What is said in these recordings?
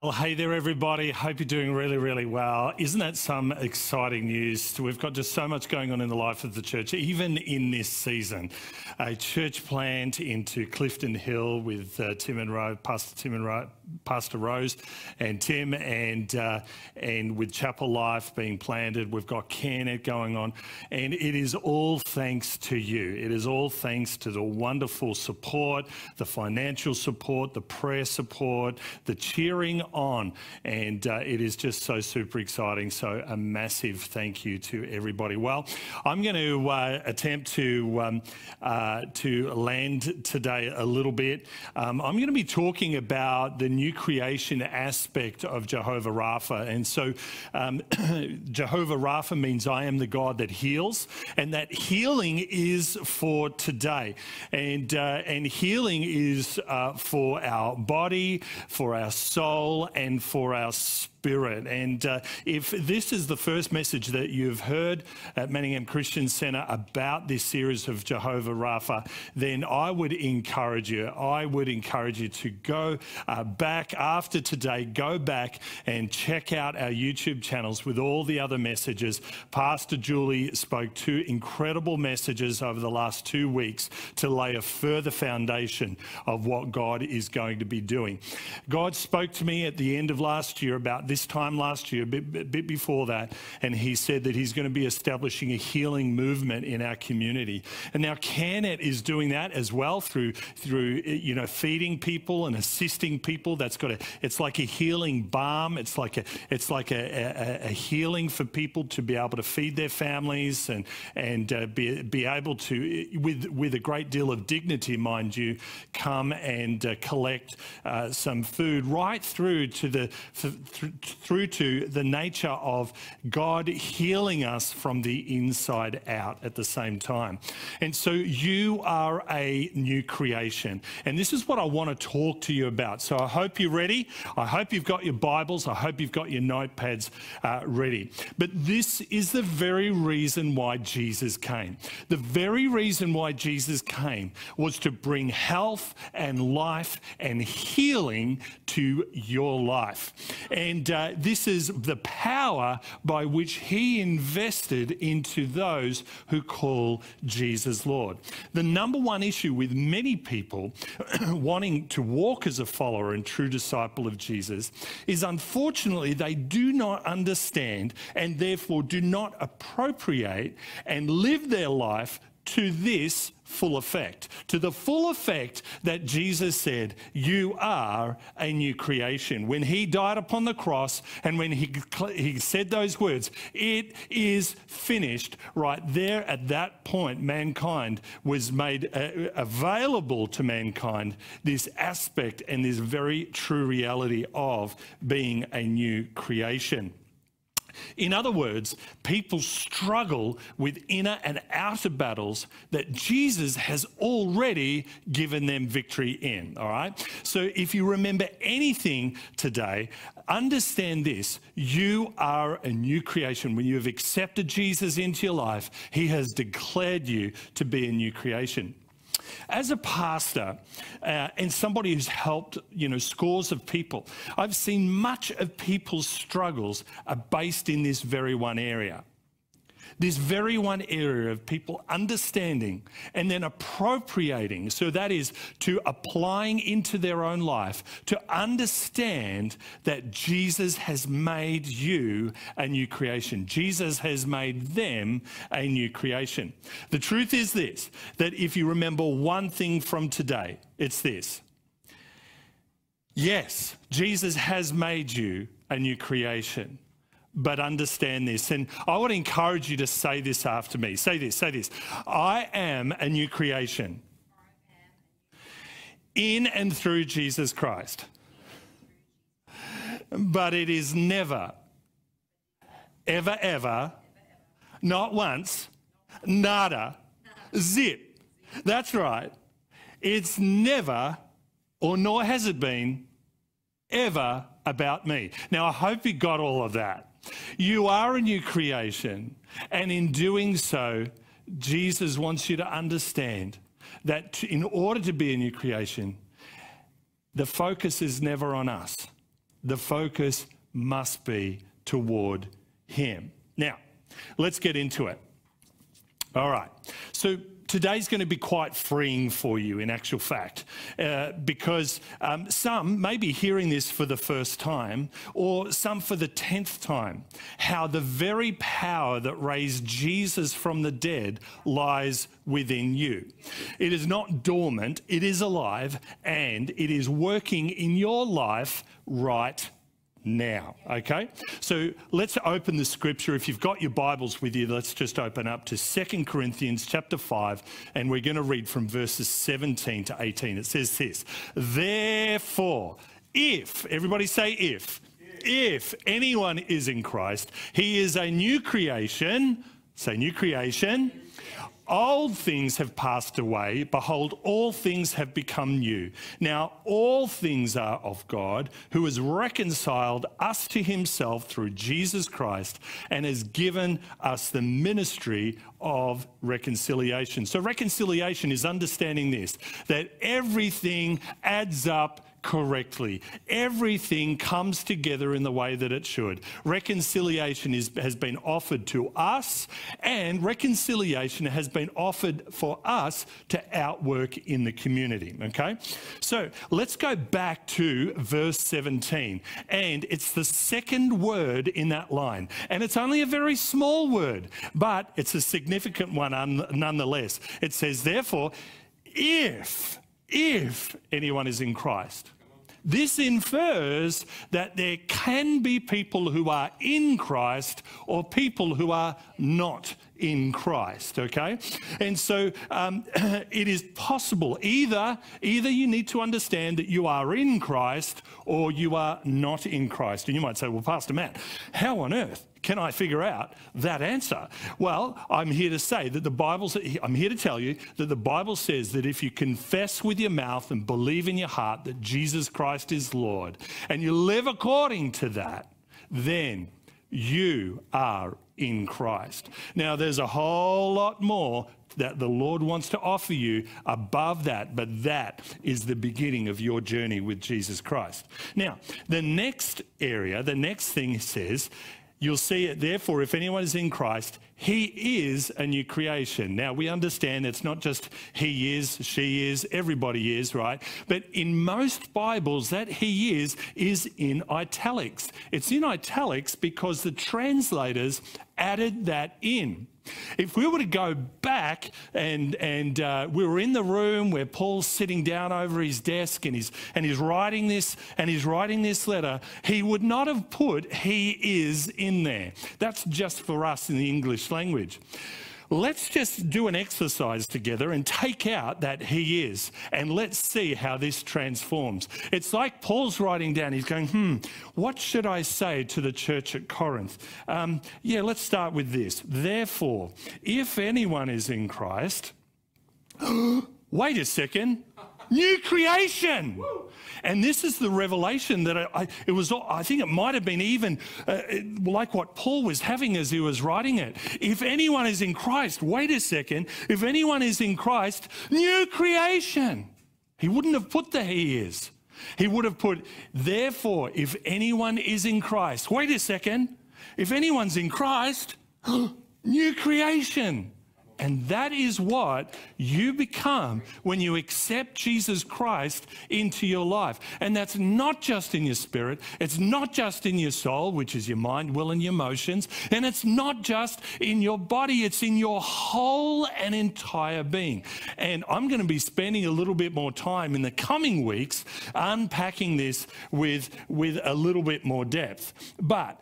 Well, hey there, everybody. Hope you're doing really, really well. Isn't that some exciting news? We've got just so much going on in the life of the church, even in this season. A church plant into Clifton Hill with uh, Tim and Rose, Pastor Tim and Rose, Pastor Rose and Tim, and uh, and with Chapel Life being planted, we've got CareNet going on, and it is all thanks to you. It is all thanks to the wonderful support, the financial support, the prayer support, the cheering on. And uh, it is just so super exciting. So, a massive thank you to everybody. Well, I'm going to uh, attempt to, um, uh, to land today a little bit. Um, I'm going to be talking about the new creation aspect of Jehovah Rapha. And so, um, Jehovah Rapha means I am the God that heals, and that healing is for today. And, uh, and healing is uh, for our body, for our soul, and for our Spirit. And uh, if this is the first message that you've heard at Manningham Christian Centre about this series of Jehovah Rapha, then I would encourage you, I would encourage you to go uh, back after today, go back and check out our YouTube channels with all the other messages. Pastor Julie spoke two incredible messages over the last two weeks to lay a further foundation of what God is going to be doing. God spoke to me at the end of last year about this time last year, a bit, bit before that, and he said that he's going to be establishing a healing movement in our community. And now CareNet is doing that as well through through you know feeding people and assisting people. That's got a it's like a healing balm. It's like a it's like a, a, a healing for people to be able to feed their families and and uh, be be able to with with a great deal of dignity, mind you, come and uh, collect uh, some food right through to the through to the nature of God healing us from the inside out at the same time. And so you are a new creation. And this is what I want to talk to you about. So I hope you're ready. I hope you've got your Bibles. I hope you've got your notepads uh, ready. But this is the very reason why Jesus came. The very reason why Jesus came was to bring health and life and healing to your life. And uh, this is the power by which he invested into those who call Jesus Lord. The number one issue with many people wanting to walk as a follower and true disciple of Jesus is unfortunately they do not understand and therefore do not appropriate and live their life to this full effect, to the full effect that Jesus said, You are a new creation. When he died upon the cross and when he, he said those words, It is finished, right there at that point, mankind was made uh, available to mankind this aspect and this very true reality of being a new creation. In other words, people struggle with inner and outer battles that Jesus has already given them victory in. All right? So if you remember anything today, understand this you are a new creation. When you have accepted Jesus into your life, he has declared you to be a new creation. As a pastor uh, and somebody who's helped, you know, scores of people, I've seen much of people's struggles are based in this very one area this very one area of people understanding and then appropriating. So that is to applying into their own life to understand that Jesus has made you a new creation. Jesus has made them a new creation. The truth is this that if you remember one thing from today, it's this. Yes, Jesus has made you a new creation but understand this. And I want to encourage you to say this after me. Say this, say this. I am a new creation in and through Jesus Christ. But it is never, ever, ever, not once, nada, zip. That's right. It's never, or nor has it been, ever about me. Now, I hope you got all of that. You are a new creation. And in doing so, Jesus wants you to understand that in order to be a new creation, the focus is never on us. the focus must be toward Him. Now, let's get into it. All right. So today's going to be quite freeing for you, in actual fact, uh, because um, some may be hearing this for the first time, or some for the tenth time. How the very power that raised Jesus from the dead lies within you. It is not dormant, it is alive, and it is working in your life right now. Okay? So let's open the scripture. If you've got your Bibles with you, let's just open up to Second Corinthians chapter 5, and we're going to read from verses 17 to 18. It says this Therefore, if, everybody say if, if anyone is in Christ, he is a new creation. Say new creation. Old things have passed away. Behold, all things have become new. Now, all things are of God, who has reconciled us to himself through Jesus Christ and has given us the ministry of reconciliation. So, reconciliation is understanding this that everything adds up correctly. Everything comes together in the way that it should. Reconciliation is, has been offered to us, and reconciliation has been offered for us to outwork in the community. Okay? So let's go back to verse 17, and it's the second word in that line. And it's only a very small word, but it's a significant one nonetheless. It says, therefore, if if anyone is in Christ. This infers that there can be people who are in Christ or people who are not in Christ, okay? And so um, it is possible. Either, either you need to understand that you are in Christ or you are not in Christ. And you might say, well, Pastor Matt, how on earth can I figure out that answer? Well, I'm here to say that the Bible, I'm here to tell you that the Bible says that if you confess with your mouth and believe in your heart that Jesus Christ is Lord and you live according to that, then you are in Christ. Now, there's a whole lot more that the Lord wants to offer you above that, but that is the beginning of your journey with Jesus Christ. Now, the next area, the next thing says, You'll see it, therefore, if anyone is in Christ, he is a new creation. Now, we understand it's not just he is, she is, everybody is, right? But in most Bibles, that he is is in italics. It's in italics because the translators added that in. If we were to go back and, and uh, we were in the room where Paul's sitting down over his desk and he's, and he's writing this and he's writing this letter, he would not have put he is in there. That's just for us in the English language. Let's just do an exercise together and take out that he is, and let's see how this transforms. It's like Paul's writing down, he's going, hmm, what should I say to the church at Corinth? Um, yeah, let's start with this. Therefore, if anyone is in Christ, wait a second, new creation. And this is the revelation that I, I, it was, I think it might have been even uh, like what Paul was having as he was writing it. If anyone is in Christ, wait a second, if anyone is in Christ, new creation. He wouldn't have put the he is. He would have put, therefore, if anyone is in Christ, wait a second, if anyone's in Christ, new creation. And that is what you become when you accept Jesus Christ into your life. And that's not just in your spirit, it's not just in your soul, which is your mind, will, and your emotions, and it's not just in your body, it's in your whole and entire being. And I'm going to be spending a little bit more time in the coming weeks unpacking this with, with a little bit more depth. But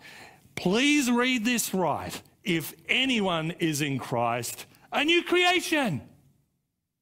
please read this right. If anyone is in Christ, a new creation.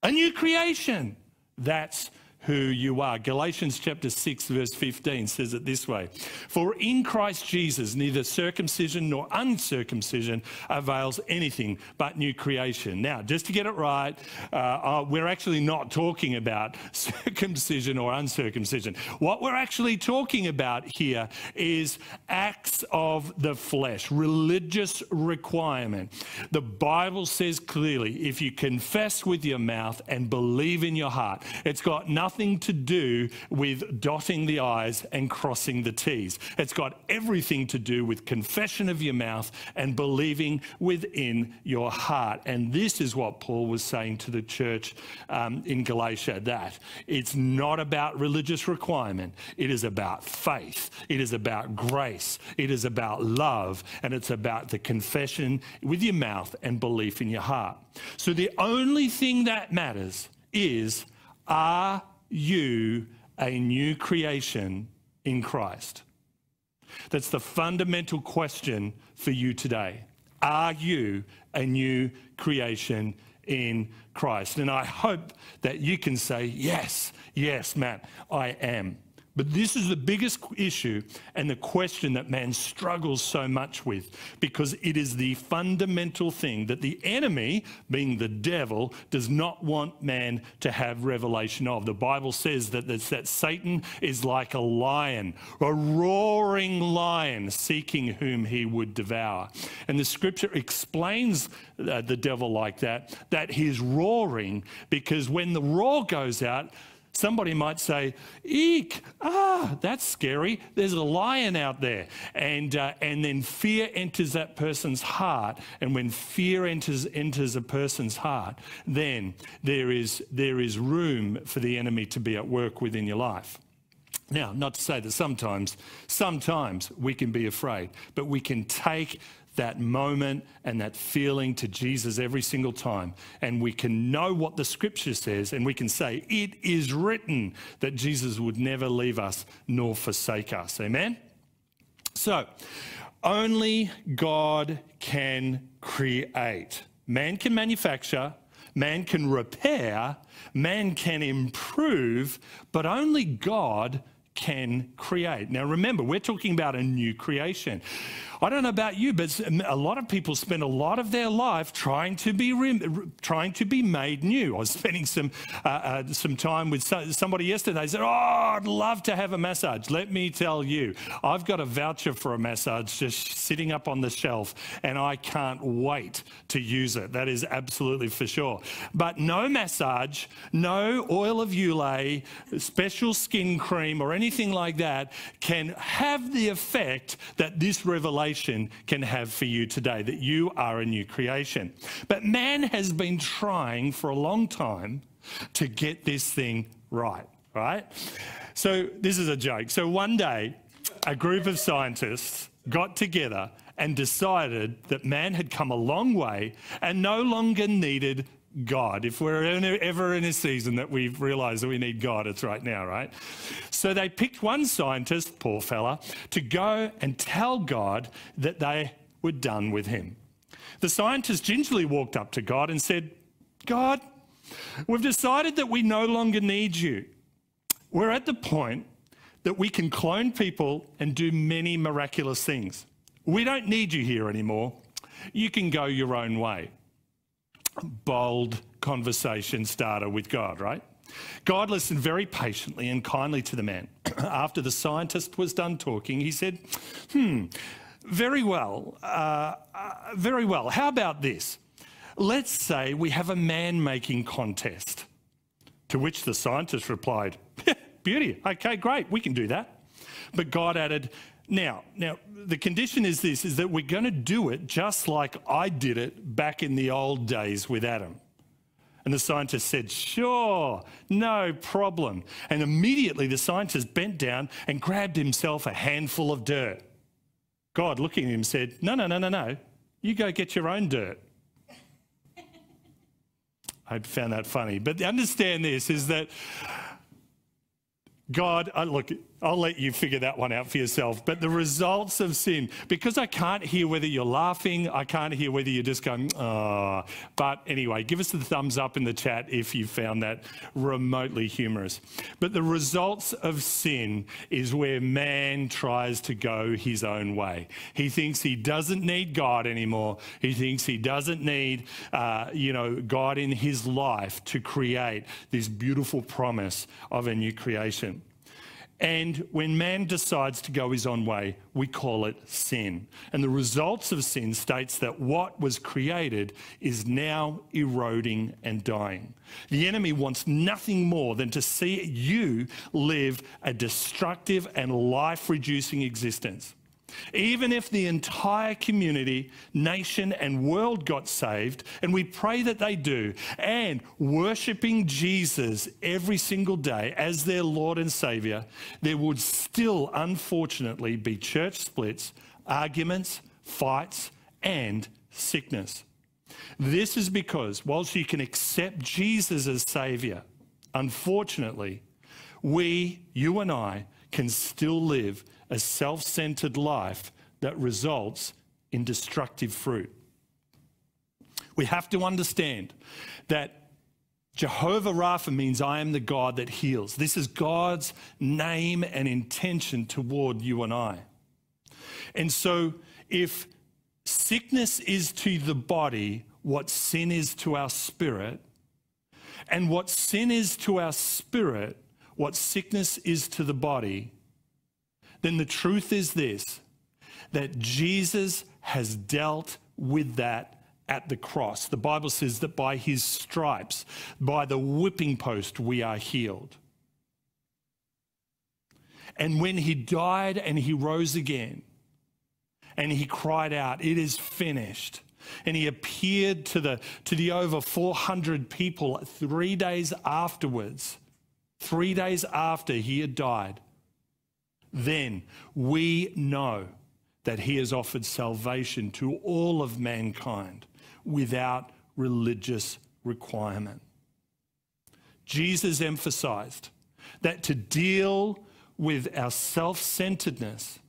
A new creation. That's who you are. Galatians chapter 6, verse 15 says it this way For in Christ Jesus, neither circumcision nor uncircumcision avails anything but new creation. Now, just to get it right, uh, uh, we're actually not talking about circumcision or uncircumcision. What we're actually talking about here is acts of the flesh, religious requirement. The Bible says clearly if you confess with your mouth and believe in your heart, it's got nothing nothing to do with dotting the I's and crossing the T's. It's got everything to do with confession of your mouth and believing within your heart. And this is what Paul was saying to the church um, in Galatia that it's not about religious requirement, it is about faith, it is about grace, it is about love, and it's about the confession with your mouth and belief in your heart. So the only thing that matters is are you a new creation in Christ? That's the fundamental question for you today. Are you a new creation in Christ? And I hope that you can say, Yes, yes, Matt, I am. But this is the biggest issue and the question that man struggles so much with because it is the fundamental thing that the enemy, being the devil, does not want man to have revelation of. The Bible says that, that Satan is like a lion, a roaring lion seeking whom he would devour. And the scripture explains uh, the devil like that, that he's roaring because when the roar goes out, Somebody might say, Eek, ah, that's scary. There's a lion out there. And, uh, and then fear enters that person's heart. And when fear enters, enters a person's heart, then there is, there is room for the enemy to be at work within your life. Now, not to say that sometimes, sometimes we can be afraid, but we can take that moment and that feeling to Jesus every single time. And we can know what the scripture says and we can say, It is written that Jesus would never leave us nor forsake us. Amen? So, only God can create. Man can manufacture, man can repair, man can improve, but only God can create. Now, remember, we're talking about a new creation. I don't know about you, but a lot of people spend a lot of their life trying to be trying to be made new. I was spending some uh, uh, some time with somebody yesterday. They said, "Oh, I'd love to have a massage." Let me tell you, I've got a voucher for a massage just sitting up on the shelf, and I can't wait to use it. That is absolutely for sure. But no massage, no oil of Ulay, special skin cream, or anything like that can have the effect that this revelation can have for you today that you are a new creation. But man has been trying for a long time to get this thing right, right? So this is a joke. So one day, a group of scientists got together and decided that man had come a long way and no longer needed God. If we're ever in a season that we've realized that we need God, it's right now, right? So they picked one scientist, poor fella, to go and tell God that they were done with him. The scientist gingerly walked up to God and said, God, we've decided that we no longer need you. We're at the point that we can clone people and do many miraculous things. We don't need you here anymore. You can go your own way bold conversation starter with God, right? God listened very patiently and kindly to the man. After the scientist was done talking, he said, Hmm, very well, uh, uh, very well. How about this? Let's say we have a man making contest. To which the scientist replied, Beauty, okay, great, we can do that. But God added, now, now the condition is this is that we're going to do it just like I did it back in the old days with Adam. And the scientist said, Sure, no problem. And immediately the scientist bent down and grabbed himself a handful of dirt. God, looking at him, said, No, no, no, no, no. You go get your own dirt. I found that funny. But understand this is that God, uh, look, I'll let you figure that one out for yourself. But the results of sin, because I can't hear whether you're laughing, I can't hear whether you're just going, oh. But anyway, give us the thumbs up in the chat if you found that remotely humorous. But the results of sin is where man tries to go his own way. He thinks he doesn't need God anymore. He thinks he doesn't need, uh, you know, God in his life to create this beautiful promise of a new creation. And when man decides to go his own way, we call it sin. And the results of sin states that what was created is now eroding and dying. The enemy wants nothing more than to see you live a destructive and life reducing existence. Even if the entire community, nation, and world got saved, and we pray that they do, and worshipping Jesus every single day as their Lord and Savior, there would still, unfortunately, be church splits, arguments, fights, and sickness. This is because, whilst you can accept Jesus as Savior, unfortunately, we, you and I, can still live a self centered life that results in destructive fruit. We have to understand that Jehovah Rapha means I am the God that heals. This is God's name and intention toward you and I. And so, if sickness is to the body what sin is to our spirit, and what sin is to our spirit, what sickness is to the body, then the truth is this that Jesus has dealt with that at the cross. The Bible says that by his stripes, by the whipping post, we are healed. And when he died and he rose again, and he cried out, It is finished. And he appeared to the, to the over 400 people three days afterwards, three days after he had died then we know that he has offered salvation to all of mankind without religious requirement. Jesus emphasized that to deal with our self centeredness,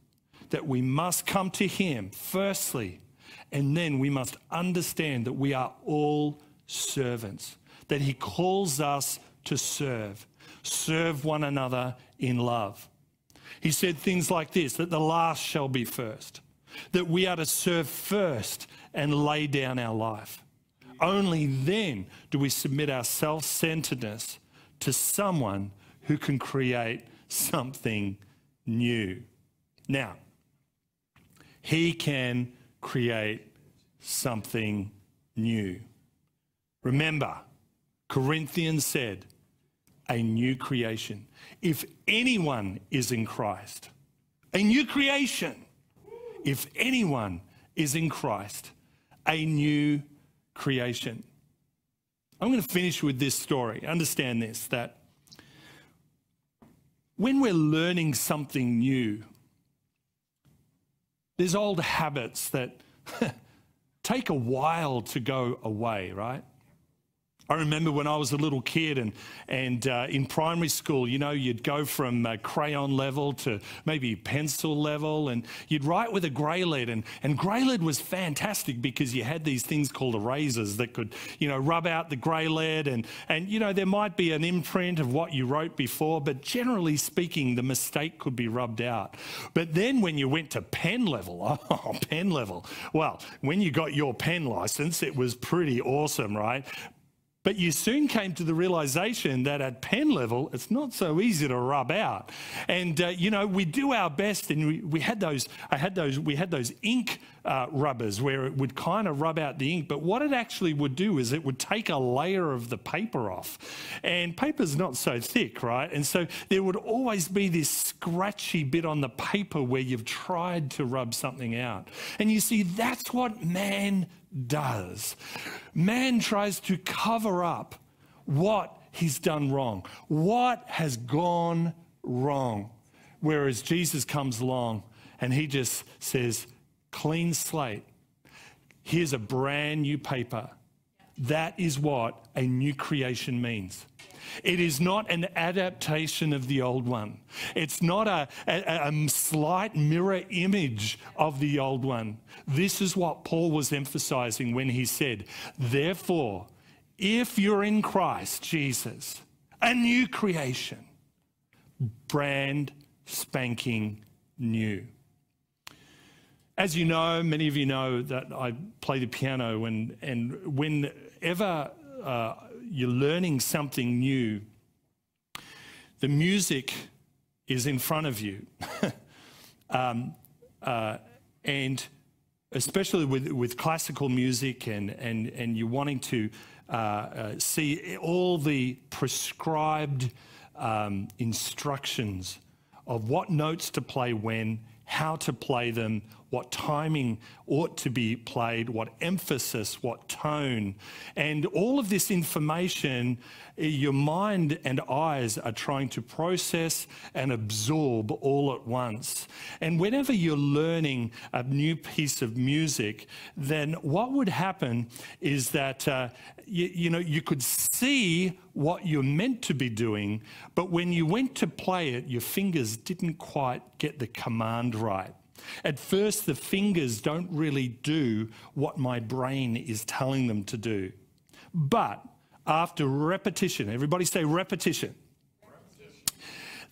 that we must come to him firstly, and then we must understand that we are all servants, that he calls us to serve, serve one another in love. He said things like this that the last shall be first, that we are to serve first and lay down our life. Only then do we submit our self centeredness to someone who can create something new. Now, he can create something new. Remember, Corinthians said, a new creation. If anyone is in Christ, a new creation. If anyone is in Christ, a new creation. I'm going to finish with this story. Understand this that when we're learning something new, there's old habits that take a while to go away, right? I remember when I was a little kid and, and uh, in primary school, you know, you'd go from uh, crayon level to maybe pencil level and you'd write with a grey lead. And, and grey lead was fantastic because you had these things called erasers that could, you know, rub out the grey lead. And, and, you know, there might be an imprint of what you wrote before, but generally speaking, the mistake could be rubbed out. But then when you went to pen level, oh, pen level, well, when you got your pen license, it was pretty awesome, right? But you soon came to the realization that at pen level, it's not so easy to rub out. And, uh, you know, we do our best and we, we had those, I had those, we had those ink uh, rubbers where it would kind of rub out the ink. But what it actually would do is it would take a layer of the paper off. And paper's not so thick, right? And so there would always be this scratchy bit on the paper where you've tried to rub something out. And you see, that's what man does. Man tries to cover up what he's done wrong, what has gone wrong. Whereas Jesus comes along and he just says, clean slate. Here's a brand new paper. That is what a new creation means. It is not an adaptation of the old one. It's not a, a, a, slight mirror image of the old one. This is what Paul was emphasizing when he said, Therefore, if you're in Christ Jesus, a new creation, brand spanking new. As you know, many of you know that I play the piano, and, and whenever uh, you're learning something new, the music is in front of you. um, uh, and especially with, with classical music and, and, and you're wanting to uh, uh, see all the prescribed um, instructions of what notes to play when, how to play them, what timing ought to be played, what emphasis, what tone. And all of this information, eh, your mind and eyes are trying to process and absorb all at once. And whenever you're learning a new piece of music, then what would happen is that, uh, you, you know, you could see what you're meant to be doing, but when you went to play it, your fingers didn't quite get the command right. At first, the fingers don't really do what my brain is telling them to do. But after repetition, everybody say repetition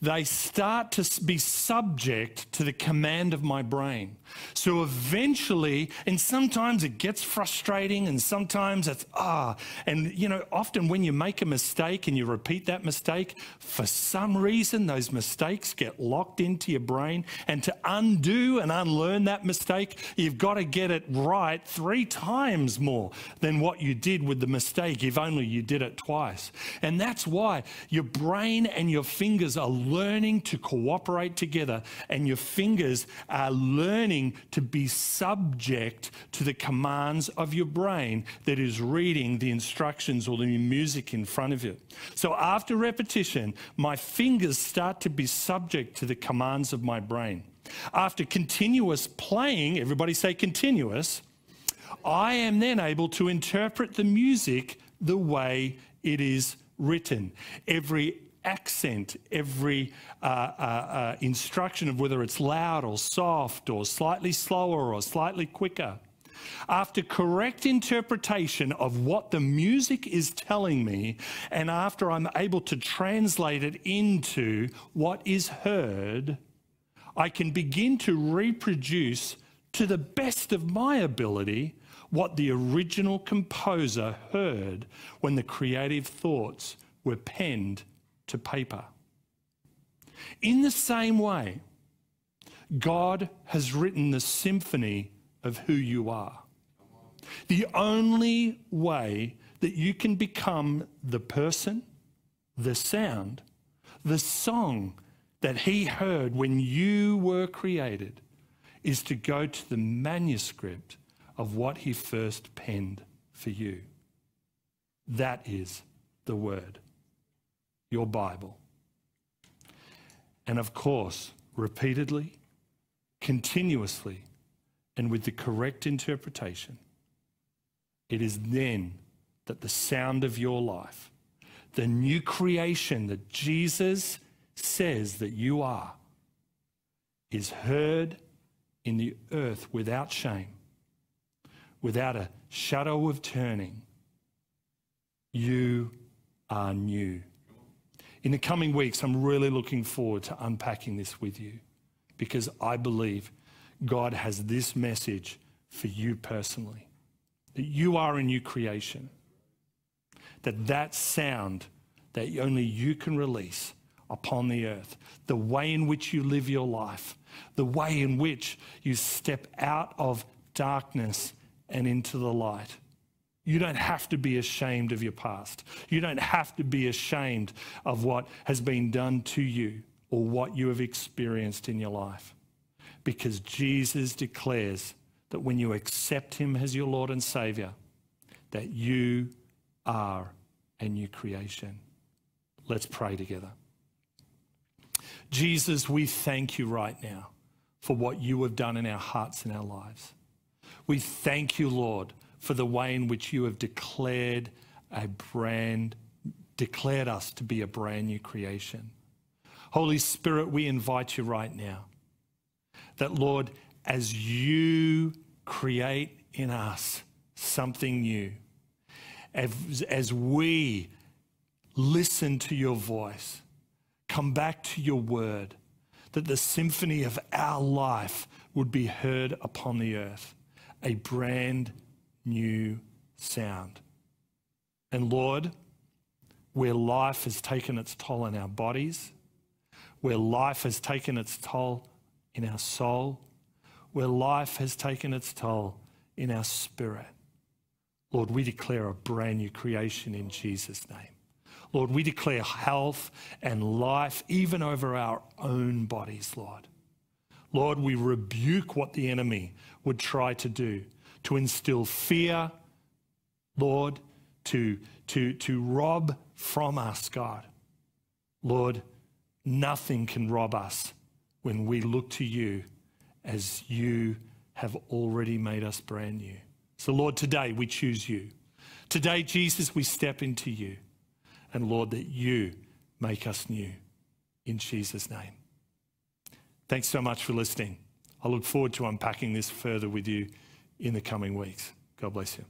they start to be subject to the command of my brain. So eventually, and sometimes it gets frustrating, and sometimes it's ah. And you know, often when you make a mistake and you repeat that mistake, for some reason, those mistakes get locked into your brain. And to undo and unlearn that mistake, you've got to get it right three times more than what you did with the mistake, if only you did it twice. And that's why your brain and your fingers are learning to cooperate together, and your fingers are learning to be subject to the commands of your brain that is reading the instructions or the music in front of you. So after repetition, my fingers start to be subject to the commands of my brain. After continuous playing, everybody say continuous, I am then able to interpret the music the way it is written. Every accent, every uh, uh, uh, instruction of whether it's loud or soft or slightly slower or slightly quicker. After correct interpretation of what the music is telling me, and after I'm able to translate it into what is heard, I can begin to reproduce to the best of my ability what the original composer heard when the creative thoughts were penned to paper. In the same way, God has written the symphony of who you are. The only way that you can become the person, the sound, the song that He heard when you were created is to go to the manuscript of what He first penned for you. That is the Word your Bible. And of course, repeatedly, continuously, and with the correct interpretation, it is then that the sound of your life, the new creation that Jesus says that you are, is heard in the earth without shame, without a shadow of turning. You are new. In the coming weeks, I'm really looking forward to unpacking this with you because I believe God has this message for you personally that you are a new creation, that that sound that only you can release upon the earth, the way in which you live your life, the way in which you step out of darkness and into the light you don't have to be ashamed of your past. You don't have to be ashamed of what has been done to you or what you have experienced in your life. Because Jesus declares that when you accept Him as your Lord and Savior, that you are a new creation. Let's pray together. Jesus, we thank you right now for what you have done in our hearts and our lives. We thank you, Lord for the way in which you have declared a brand, declared us to be a brand new creation. Holy Spirit, we invite you right now that, Lord, as you create in us something new, as, as we listen to your voice, come back to your word, that the symphony of our life would be heard upon the earth, a brand new sound. And Lord, where life has taken its toll in our bodies, where life has taken its toll in our soul, where life has taken its toll in our spirit. Lord, we declare a brand new creation in Jesus' name. Lord, we declare health and life even over our own bodies, Lord. Lord, we rebuke what the enemy would try to do to instill fear, Lord, to, to, to rob from us, God. Lord, nothing can rob us when we look to you as you have already made us brand new. So, Lord, today we choose you. Today, Jesus, we step into you. And Lord, that you make us new in Jesus' name. Thanks so much for listening. I look forward to unpacking this further with you in the coming weeks. God bless you.